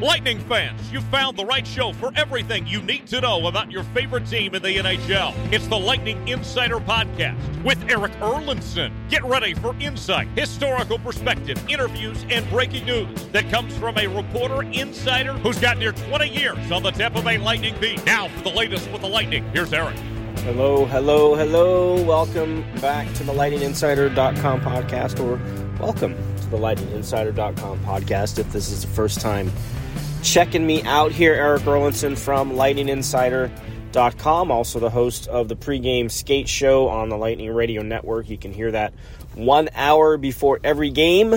Lightning fans, you found the right show for everything you need to know about your favorite team in the NHL. It's the Lightning Insider Podcast with Erik Erlendsson. Get ready for insight, historical perspective, interviews, and breaking news that comes from a reporter insider who's got near 20 years on the tip of a Lightning beat. Now for the latest with the Lightning, here's Erik. Hello, hello, hello. Welcome back to the lightninginsider.com podcast, or welcome to the lightninginsider.com podcast if this is the first time checking me out here. Erik Erlendsson from lightninginsider.com, also the host of the pregame skate show on the Lightning Radio Network. You can hear that one hour before every game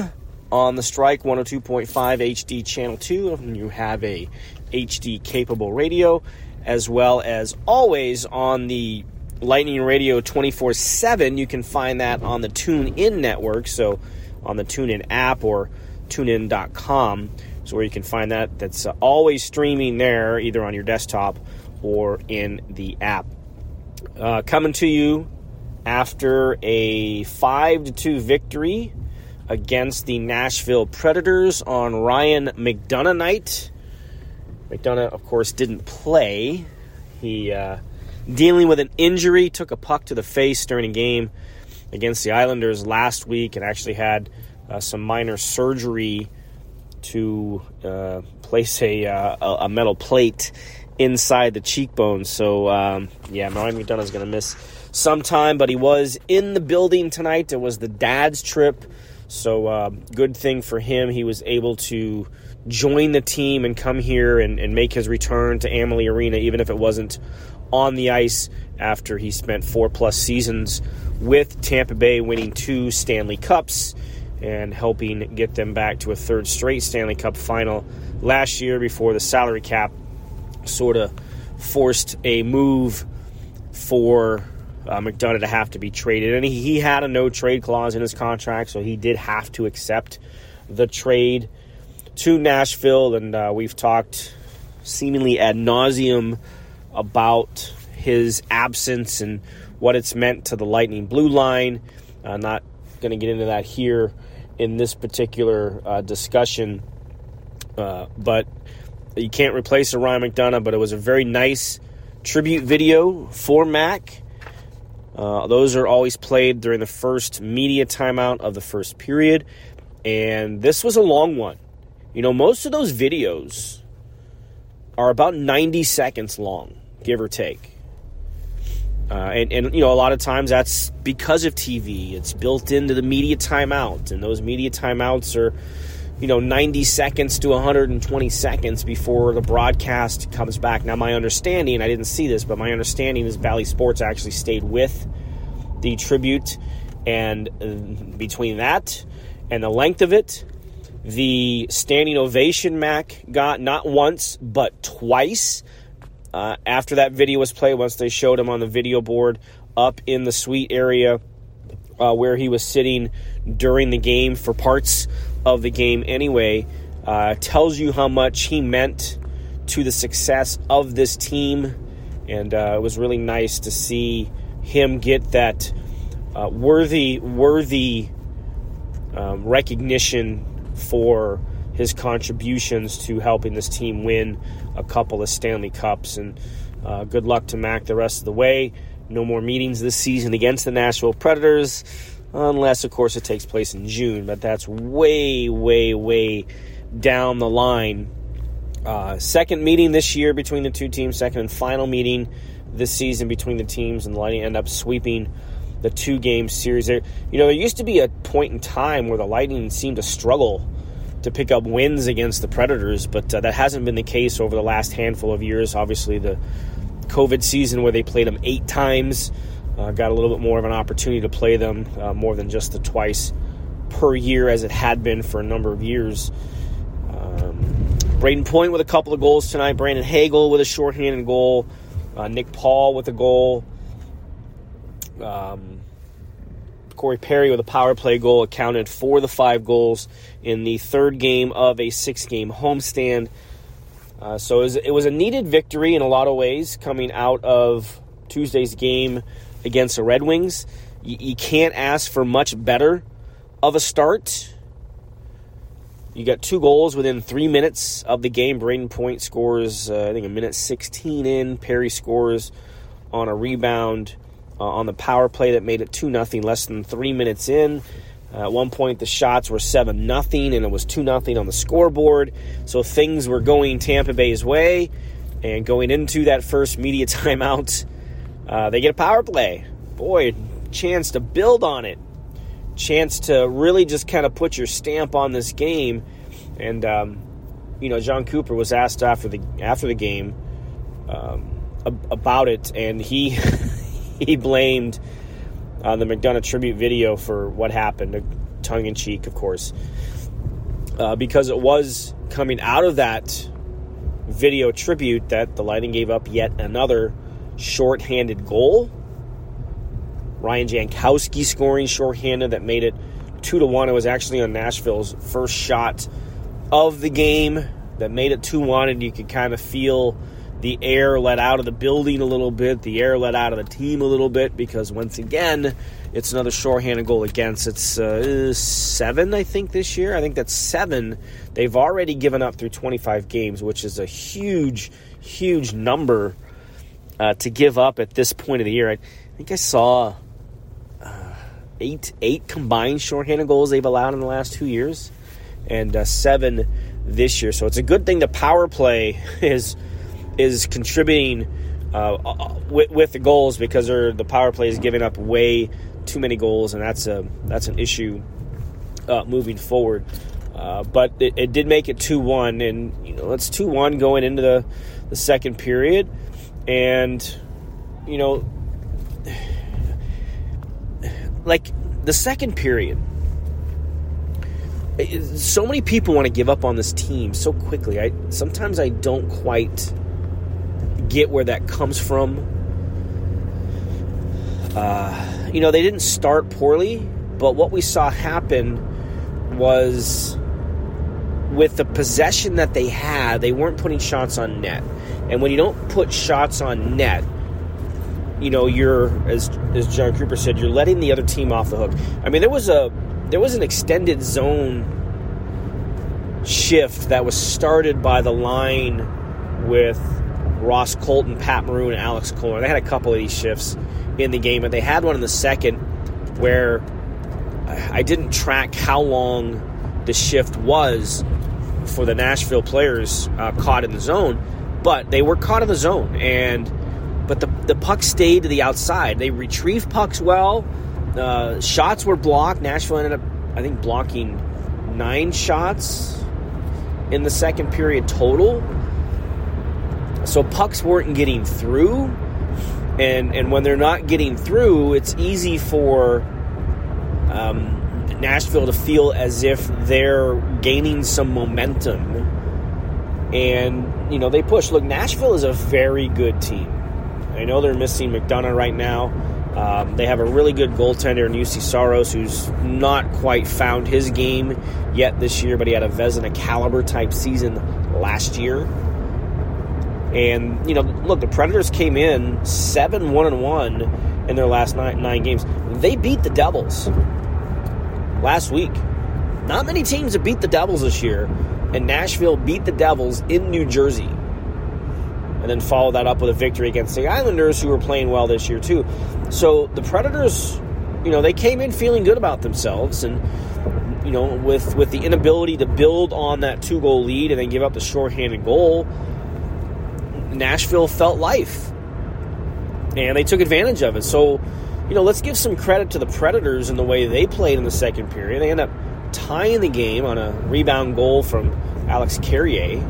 on the Strike 102.5 HD Channel 2. And you have a HD capable radio, as well as always on the Lightning Radio 24 7. You can find that on the TuneIn network, so on the TuneIn app or tunein.com is where you can find that. That's uh, always streaming there, either on your desktop or in the app. Uh, coming to you after a 5 to 2 victory against the Nashville Predators on Ryan McDonagh night. McDonagh, of course, didn't play. He uh, dealing with an injury, took a puck to the face during a game against the Islanders last week, and actually had uh, some minor surgery to uh, place a, uh, a metal plate inside the cheekbone. So, um, yeah, McDonagh is going to miss some time, but he was in the building tonight. It was the dad's trip. So, uh, good thing for him. He was able to join the team and come here and, and make his return to Amalie Arena, even if it wasn't on the ice after he spent four plus seasons with Tampa Bay, winning two Stanley Cups and helping get them back to a third straight Stanley Cup final last year before the salary cap sort of forced a move for uh, McDonagh to have to be traded. And he, he had a no trade clause in his contract, so he did have to accept the trade to Nashville. And uh, we've talked seemingly ad nauseum about his absence and what it's meant to the Lightning blue line. Uh, not going to get into that here in this particular uh, discussion. Uh, but you can't replace a Ryan McDonagh, but it was a very nice tribute video for Mac. Uh, those are always played during the first media timeout of the first period. And this was a long one. You know, most of those videos are about 90 seconds long, give or take. Uh, and, and, you know, a lot of times that's because of TV. It's built into the media timeout, and those media timeouts are, you know, 90 seconds to 120 seconds before the broadcast comes back. Now, my understanding, I didn't see this, but my understanding is Bally Sports actually stayed with the tribute, and uh, between that and the length of it, the standing ovation Mac got not once but twice uh, after that video was played, once they showed him on the video board up in the suite area uh, where he was sitting during the game for parts of the game anyway, uh, tells you how much he meant to the success of this team. And uh, it was really nice to see him get that uh, worthy, worthy um, recognition for his contributions to helping this team win a couple of Stanley Cups. And uh, good luck to Mac the rest of the way. No more meetings this season against the Nashville Predators, unless, of course, it takes place in June. But that's way, way, way down the line. Uh, second meeting this year between the two teams, second and final meeting this season between the teams, and the Lightning end up sweeping the two game series. There, you know, there used to be a point in time where the Lightning seemed to struggle to pick up wins against the Predators, but uh, that hasn't been the case over the last handful of years. Obviously, the COVID season where they played them eight times uh, got a little bit more of an opportunity to play them uh, more than just the twice per year as it had been for a number of years. Um, Brayden Point with a couple of goals tonight. Brandon Hagel with a shorthanded goal. Uh, Nick Paul with a goal. Um, Corey Perry with a power play goal accounted for the five goals in the third game of a six game homestand. Uh, so it was, it was, a needed victory in a lot of ways coming out of Tuesday's game against the Red Wings. You, you can't ask for much better of a start. You got two goals within three minutes of the game. Brayden Point scores, uh, I think, a minute 16 in. Perry scores on a rebound uh, on the power play that made it 2 0 less than three minutes in. Uh, at one point, the shots were 7 0, and it was 2 0 on the scoreboard. So things were going Tampa Bay's way. And going into that first media timeout, uh, they get a power play. Boy, chance to build on it. Chance to really just kind of put your stamp on this game. And, um, you know, Jon Cooper was asked after the after the game um, about it, and he he blamed uh, the McDonagh tribute video for what happened, tongue in cheek, of course, uh, because it was coming out of that video tribute that the Lightning gave up yet another shorthanded goal. Ryan Johansen scoring shorthanded that made it two to one. It was actually on Nashville's first shot of the game that made it two one, and you could kind of feel the air let out of the building a little bit, the air let out of the team a little bit, because once again, it's another shorthanded goal against. It's uh, seven, I think, this year. I think that's seven. They've already given up through 25 games, which is a huge, huge number uh, to give up at this point of the year. I think I saw uh, eight, eight combined shorthanded goals they've allowed in the last two years, and uh, seven this year. So it's a good thing the power play is is contributing uh, uh, with, with, the goals because the power play is giving up way too many goals, and that's a that's an issue uh, moving forward. Uh, but it, it, did make it two one, and you know it's two one going into the the second period, and you know, like the second period. So many people want to give up on this team so quickly. I sometimes I don't quite get where that comes from. Uh, you know, they didn't start poorly, but what we saw happen was with the possession that they had, they weren't putting shots on net. And when you don't put shots on net, you know, you're as as Jon Cooper said, you're letting the other team off the hook. I mean, there was a there was an extended zone shift that was started by the line with Ross Colton, Pat Maroon, and Alex Killorn. They had a couple of these shifts in the game, and they had one in the second where I didn't track how long the shift was for the Nashville players uh, caught in the zone, but they were caught in the zone, and but the the puck stayed to the outside. They retrieved pucks well. Uh, shots were blocked. Nashville ended up, I think, blocking nine shots in the second period total. So pucks weren't getting through, and and when they're not getting through, it's easy for um, Nashville to feel as if they're gaining some momentum, and you know they push. Look, Nashville is a very good team. I know they're missing McDonagh right now. Um, they have a really good goaltender in Juuse Saros, who's not quite found his game yet this year, but he had a Vezina caliber type season last year. And you know, look, the Predators came in seven one and one in their last nine nine games. They beat the Devils last week. Not many teams have beat the Devils this year, and Nashville beat the Devils in New Jersey. And then followed that up with a victory against the Islanders, who were playing well this year too. So the Predators, you know, they came in feeling good about themselves, and you know, with with the inability to build on that two goal lead and then give up the shorthanded goal Nashville felt life. And they took advantage of it. So, you know, let's give some credit to the Predators in the way they played in the second period. They end up tying the game on a rebound goal from Alex Carrier.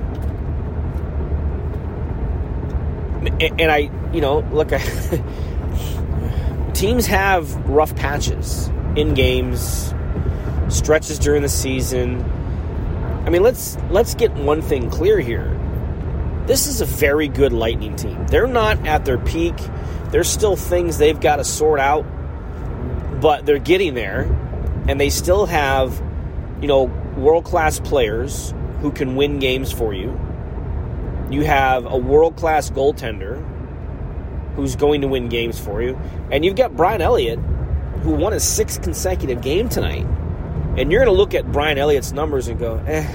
And I, you know, look, I, teams have rough patches in games, stretches during the season. I mean, let's let's get one thing clear here. This is a very good Lightning team. They're not at their peak. There's still things they've got to sort out, but they're getting there, and they still have, you know, world class players who can win games for you. You have a world class goaltender who's going to win games for you, and you've got Brian Elliott who won a sixth consecutive game tonight. And you're going to look at Brian Elliott's numbers and go, eh,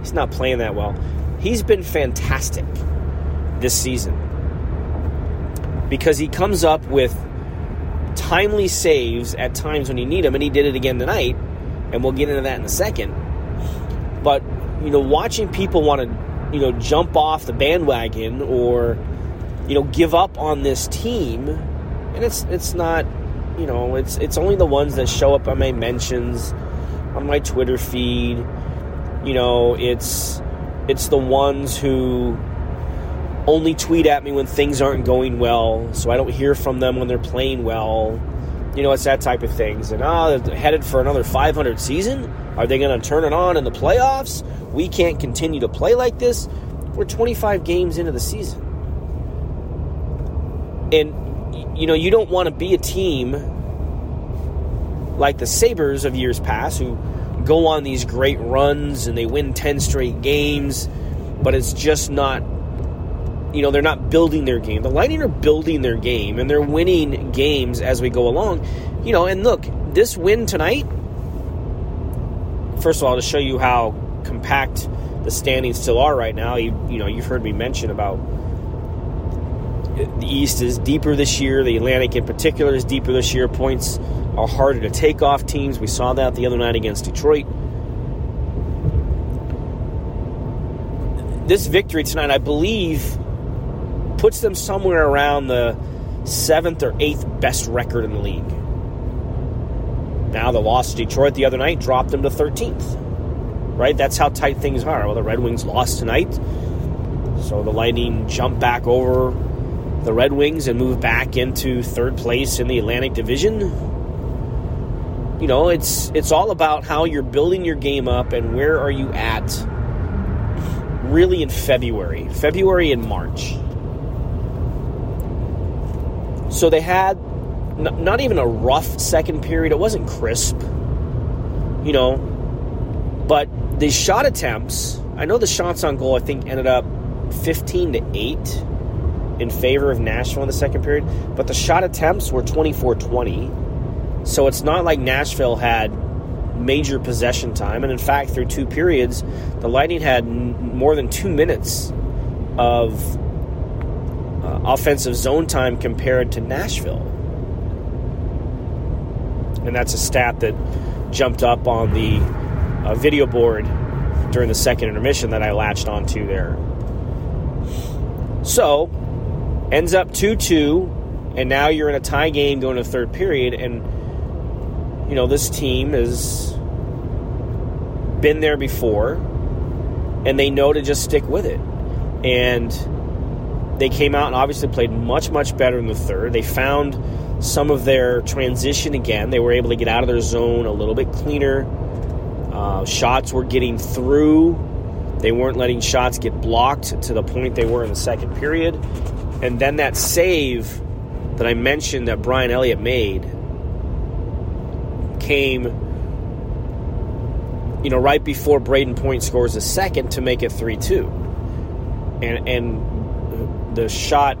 he's not playing that well. He's been fantastic this season because he comes up with timely saves at times when you need them, and he did it again tonight, and we'll get into that in a second. But you know, watching people want to you know jump off the bandwagon or you know give up on this team, and it's it's not you know it's it's only the ones that show up on my mentions on my Twitter feed. You know, it's it's the ones who only tweet at me when things aren't going well, so I don't hear from them when they're playing well. You know, it's that type of things. And oh, they're headed for another 500 season. Are they going to turn it on in the playoffs? We can't continue to play like this. We're 25 games into the season. And, you know, you don't want to be a team like the Sabres of years past who go on these great runs and they win 10 straight games, but it's just not, you know, they're not building their game. The Lightning are building their game and they're winning games as we go along. You know, and look, this win tonight, first of all, to show you how compact the standings still are right now, you, you know, you've heard me mention about the East is deeper this year. The Atlantic, in particular, is deeper this year. Points are harder to take off teams. We saw that the other night against Detroit. This victory tonight, I believe, puts them somewhere around the seventh or eighth best record in the league. Now, the loss to Detroit the other night dropped them to 13th. Right? That's how tight things are. Well, the Red Wings lost tonight. So the Lightning jump back over the Red Wings and move back into third place in the Atlantic Division. You know, it's it's all about how you're building your game up and where are you at really in February, February and March. So they had n- not even a rough second period. It wasn't crisp, you know, but the shot attempts. I know the shots on goal. I think ended up fifteen to eight in favor of Nashville in the second period, but the shot attempts were 24 20. So it's not like Nashville had major possession time. And in fact, through two periods, the Lightning had n- more than two minutes of uh, offensive zone time compared to Nashville. And that's a stat that jumped up on the uh, video board during the second intermission that I latched onto there. So, ends up 2 2, and now you're in a tie game going to third period. And, you know, this team has been there before, and they know to just stick with it. And they came out and obviously played much, much better in the third. They found some of their transition again. They were able to get out of their zone a little bit cleaner. Uh, shots were getting through. They weren't letting shots get blocked to the point they were in the second period. And then that save that I mentioned that Brian Elliott made came, you know, right before Brayden Point scores a second to make it 3 2. And, and the shot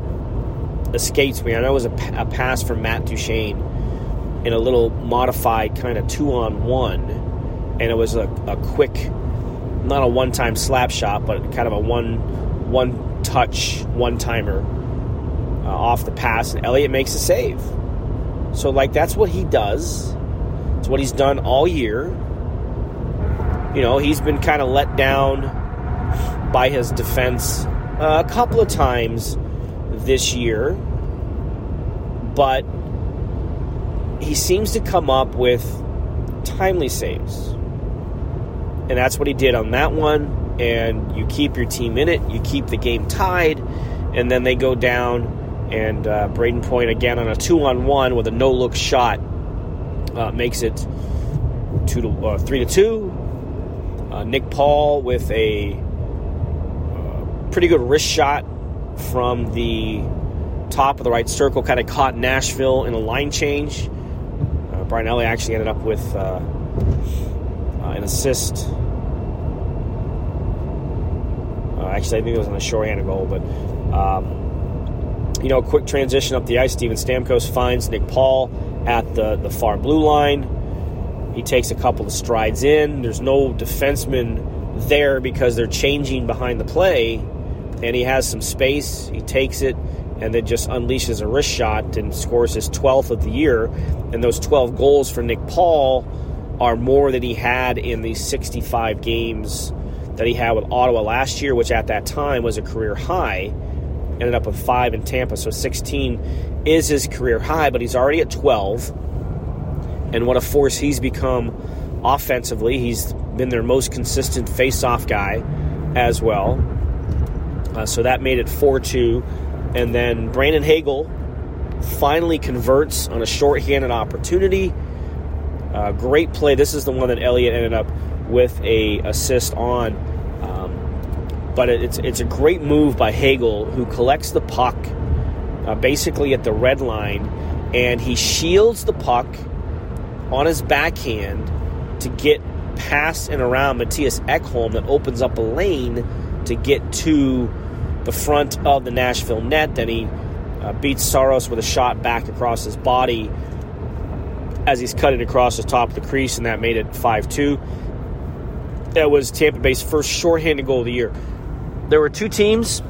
escapes me. I know it was a, a pass from Matt Duchene in a little modified kind of two on one. And it was a, a quick, not a one time slap shot, but kind of a one, one touch, one timer uh, off the pass, and Elliott makes a save. So, like, that's what he does. It's what he's done all year. You know, he's been kind of let down by his defense uh, a couple of times this year, but he seems to come up with timely saves. And that's what he did on that one. And you keep your team in it, you keep the game tied, and then they go down and uh, Brayden Point again on a two on one with a no look shot uh, makes it two to uh, three to two. Uh, Nick Paul with a uh, pretty good wrist shot from the top of the right circle, kind of caught Nashville in a line change. Uh, Brian Elliott actually ended up with uh, uh, an assist. Actually, I think it was on a shorthanded goal, but um, you know, quick transition up the ice. Steven Stamkos finds Nick Paul at the the far blue line. He takes a couple of strides in. There's no defenseman there because they're changing behind the play, and he has some space. He takes it and then just unleashes a wrist shot and scores his 12th of the year. And those 12 goals for Nick Paul are more than he had in the 65 games that he had with Ottawa last year, which at that time was a career high. Ended up with five in Tampa, so 16 is his career high, but he's already at 12. And what a force he's become offensively. He's been their most consistent face-off guy as well. Uh, so that made it 4 2. And then Brandon Hagel finally converts on a shorthanded opportunity. Uh, great play. This is the one that Elliott ended up with a assist on. But it's it's a great move by Hagel, who collects the puck uh, basically at the red line, and he shields the puck on his backhand to get past and around Mattias Ekholm that opens up a lane to get to the front of the Nashville net. Then he uh, beats Saros with a shot back across his body as he's cutting across the top of the crease, and that made it 5 2. That was Tampa Bay's first shorthanded goal of the year. There were two teams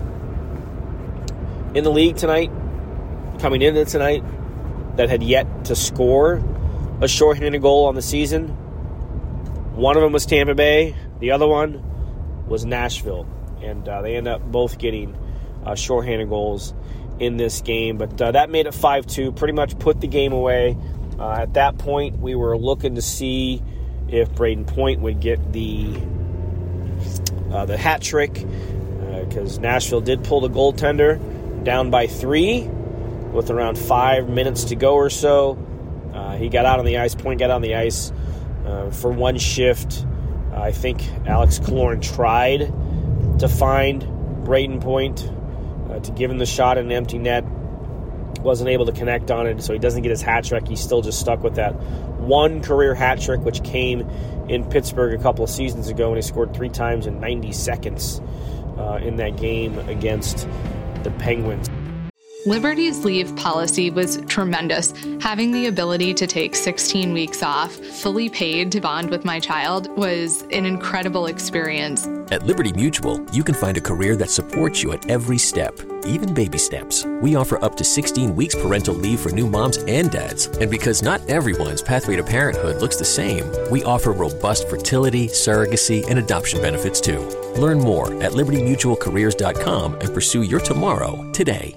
in the league tonight, coming into tonight, that had yet to score a shorthanded goal on the season. One of them was Tampa Bay, the other one was Nashville. And uh, they end up both getting uh, shorthanded goals in this game. But uh, that made it 5 2, pretty much put the game away. Uh, at that point, we were looking to see if Brayden Point would get the uh, the hat trick because uh, Nashville did pull the goaltender down by three with around five minutes to go or so. Uh, he got out on the ice. Point got on the ice uh, for one shift. I think Alex Killorn tried to find Brayden Point uh, to give him the shot in an empty net wasn't able to connect on it, so he doesn't get his hat trick. He's still just stuck with that one career hat trick, which came in Pittsburgh a couple of seasons ago, when he scored three times in 90 seconds uh, in that game against the Penguins. Liberty's leave policy was tremendous. Having the ability to take 16 weeks off, fully paid to bond with my child, was an incredible experience. At Liberty Mutual, you can find a career that supports you at every step, even baby steps. We offer up to 16 weeks parental leave for new moms and dads. And because not everyone's pathway to parenthood looks the same, we offer robust fertility, surrogacy, and adoption benefits too. Learn more at libertymutualcareers.com and pursue your tomorrow today.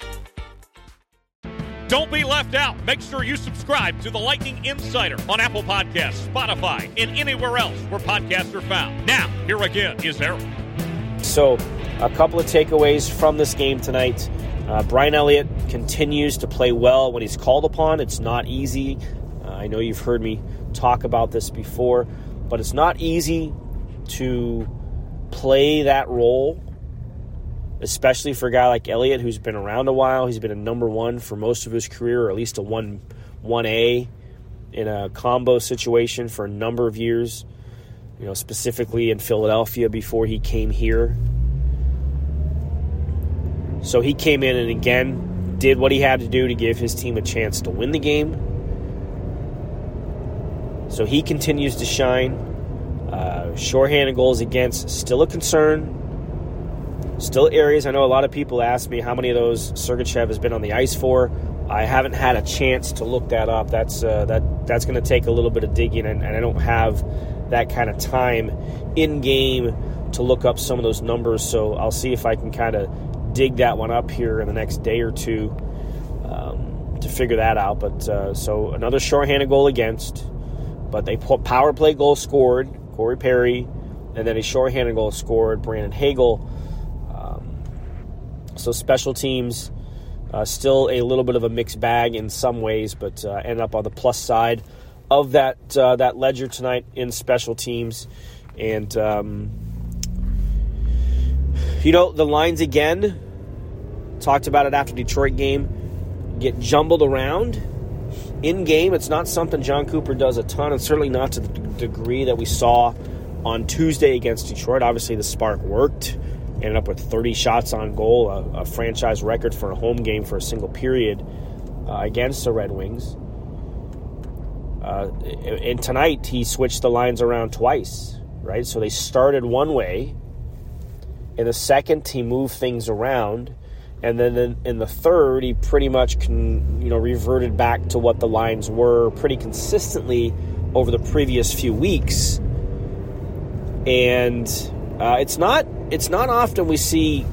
Don't be left out. Make sure you subscribe to the Lightning Insider on Apple Podcasts, Spotify, and anywhere else where podcasts are found. Now, here again is Erik. So, a couple of takeaways from this game tonight. Uh, Brian Elliott continues to play well when he's called upon. It's not easy. Uh, I know you've heard me talk about this before, but it's not easy to play that role especially for a guy like Elliott who's been around a while. He's been a number one for most of his career, or at least a one one A in a combo situation for a number of years. You know, specifically in Philadelphia before he came here. So he came in and again did what he had to do to give his team a chance to win the game. So he continues to shine. Uh, shorthanded goals against still a concern Still areas. I know a lot of people ask me how many of those Sergachev has been on the ice for. I haven't had a chance to look that up. That's uh, that that's going to take a little bit of digging, and, and I don't have that kind of time in game to look up some of those numbers. So I'll see if I can kind of dig that one up here in the next day or two um, to figure that out. But uh, so another shorthanded goal against, but they put power play goal scored, Corey Perry, and then a shorthanded goal scored, Brandon Hagel. So special teams. Uh, still a little bit of a mixed bag in some ways, but uh, end up on the plus side of that uh, that ledger tonight in special teams, and um, you know the lines again. Talked about it after Detroit game. Get jumbled around in game. It's not something Jon Cooper does a ton, and certainly not to the degree that we saw on Tuesday against Detroit. Obviously, the spark worked ended up with 30 shots on goal, a, a franchise record for a home game for a single period uh, against the Red Wings. Uh, and tonight he switched the lines around twice, right? So they started one way. In the second, he moved things around, and then in, the third, he pretty much can, you know, reverted back to what the lines were pretty consistently over the previous few weeks. And uh, it's not it's not often we see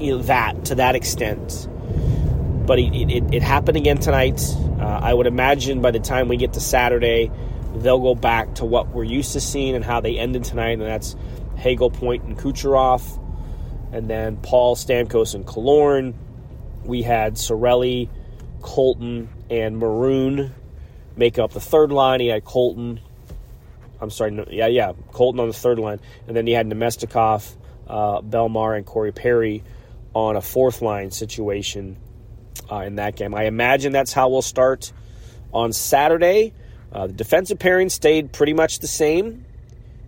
you know that to that extent, but it, it, it happened again tonight. Uh, I would imagine by the time we get to Saturday, they'll go back to what we're used to seeing and how they ended tonight, and that's Hagel, Point, and Kucherov, and then Paul, Stamkos, and Killorn. We had Sorelli, Colton, and Maroon make up the third line. He had Colton, I'm sorry, no, yeah, yeah, Colton on the third line, and then he had Namestnikov, uh, Bellemare, and Corey Perry on a fourth line situation uh, in that game. I imagine that's how we'll start on Saturday. Uh, the defensive pairing stayed pretty much the same.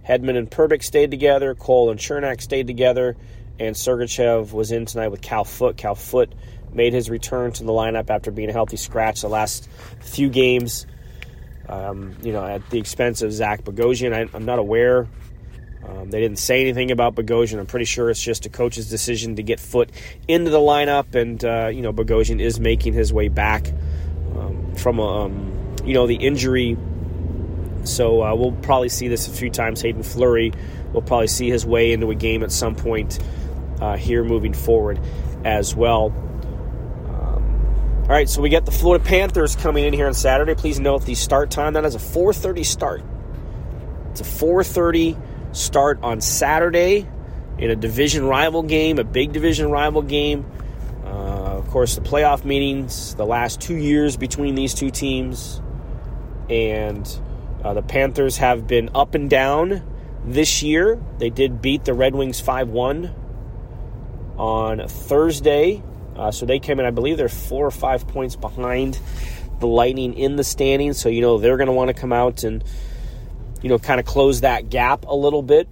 Hedman and Perbix stayed together. Cole and Cernak stayed together. And Sergachev was in tonight with Cal Foote. Cal Foote made his return to the lineup after being a healthy scratch the last few games um, you know, at the expense of Zach Bogosian. I, am not aware. Um, they didn't say anything about Bogosian. I'm pretty sure it's just a coach's decision to get Foote into the lineup, and uh, you know, Bogosian is making his way back um, from um, you know the injury. So uh, we'll probably see this a few times. Haydn Fleury will probably see his way into a game at some point uh, here moving forward as well. All right, so we get the Florida Panthers coming in here on Saturday. Please note the start time. That is a 4:30 start. It's a 4:30 start on Saturday in a division rival game, a big division rival game. Uh, of course, the playoff meetings the last two years between these two teams, and uh, the Panthers have been up and down this year. They did beat the Red Wings 5-1 on Thursday uh, so they came in, I believe they're four or five points behind the Lightning in the standings. So, you know, they're going to want to come out and, you know, kind of close that gap a little bit.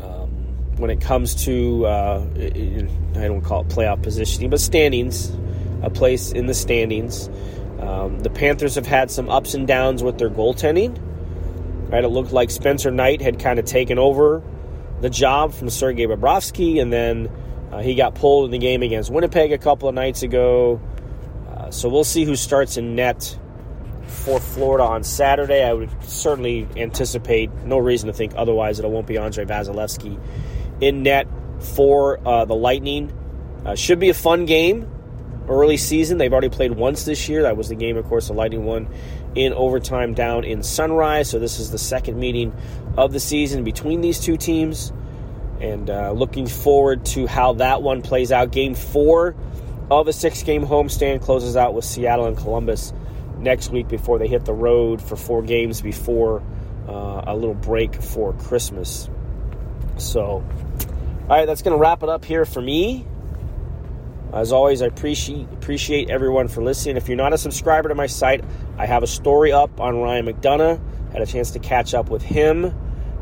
Um, when it comes to, uh, I don't call it playoff positioning, but standings, a place in the standings. Um, the Panthers have had some ups and downs with their goaltending. Right, it looked like Spencer Knight had kind of taken over the job from Sergei Bobrovsky, and then uh, he got pulled in the game against Winnipeg a couple of nights ago. Uh, so we'll see who starts in net for Florida on Saturday. I would certainly anticipate, no reason to think otherwise, that it won't be Andrei Vasilevskiy in net for uh, the Lightning. Uh, should be a fun game. Early season, they've already played once this year. That was the game, of course, the Lightning won in overtime down in Sunrise. So this is the second meeting of the season between these two teams and uh, looking forward to how that one plays out. Game four of a six game homestand closes out with Seattle and Columbus next week before they hit the road for four games before uh, a little break for Christmas. So, all right, that's going to wrap it up here for me. As always, I appreciate appreciate everyone for listening. If you're not a subscriber to my site, I have a story up on Ryan McDonagh. Had a chance to catch up with him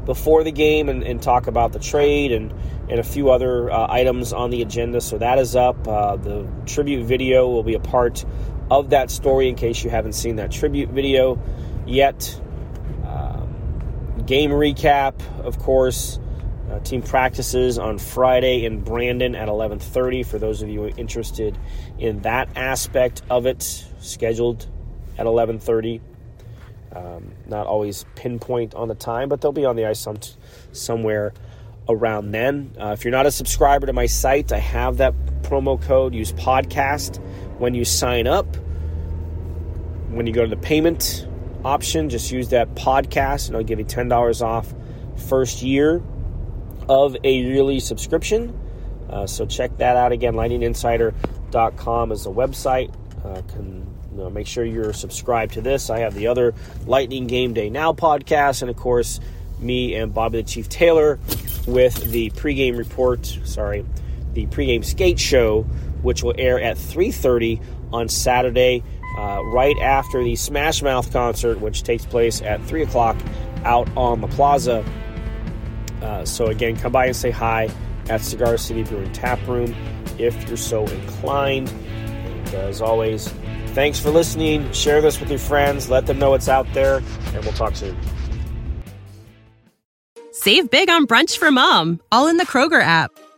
before the game and, and talk about the trade and, and a few other uh, items on the agenda. So that is up. Uh, the tribute video will be a part of that story in case you haven't seen that tribute video yet. Um, game recap, of course. Uh, team practices on Friday in Brandon at 11:30 for those of you interested in that aspect of it. Scheduled at 11:30. Um, not always pinpoint on the time, but they'll be on the ice some, somewhere around then. Uh, if you're not a subscriber to my site, I have that promo code. Use podcast when you sign up. When you go to the payment option, just use that podcast and I'll give you $10 off first year of a yearly subscription. Uh, so check that out again. LightningInsider.com is the website. Uh, can you know, make sure you're subscribed to this. I have the other Lightning Game Day Now podcast, and of course, me and Bobby the Chief Taylor with the pregame report. Sorry, the pregame skate show, which will air at 3:30 on Saturday, uh, right after the Smash Mouth concert, which takes place at 3 o'clock out on the plaza. Uh, so again, come by and say hi at Cigar City Brewing Tap Room if you're so inclined. And uh, as always, thanks for listening. Share this with your friends. Let them know it's out there, and we'll talk soon. Save big on brunch for mom, all in the Kroger app.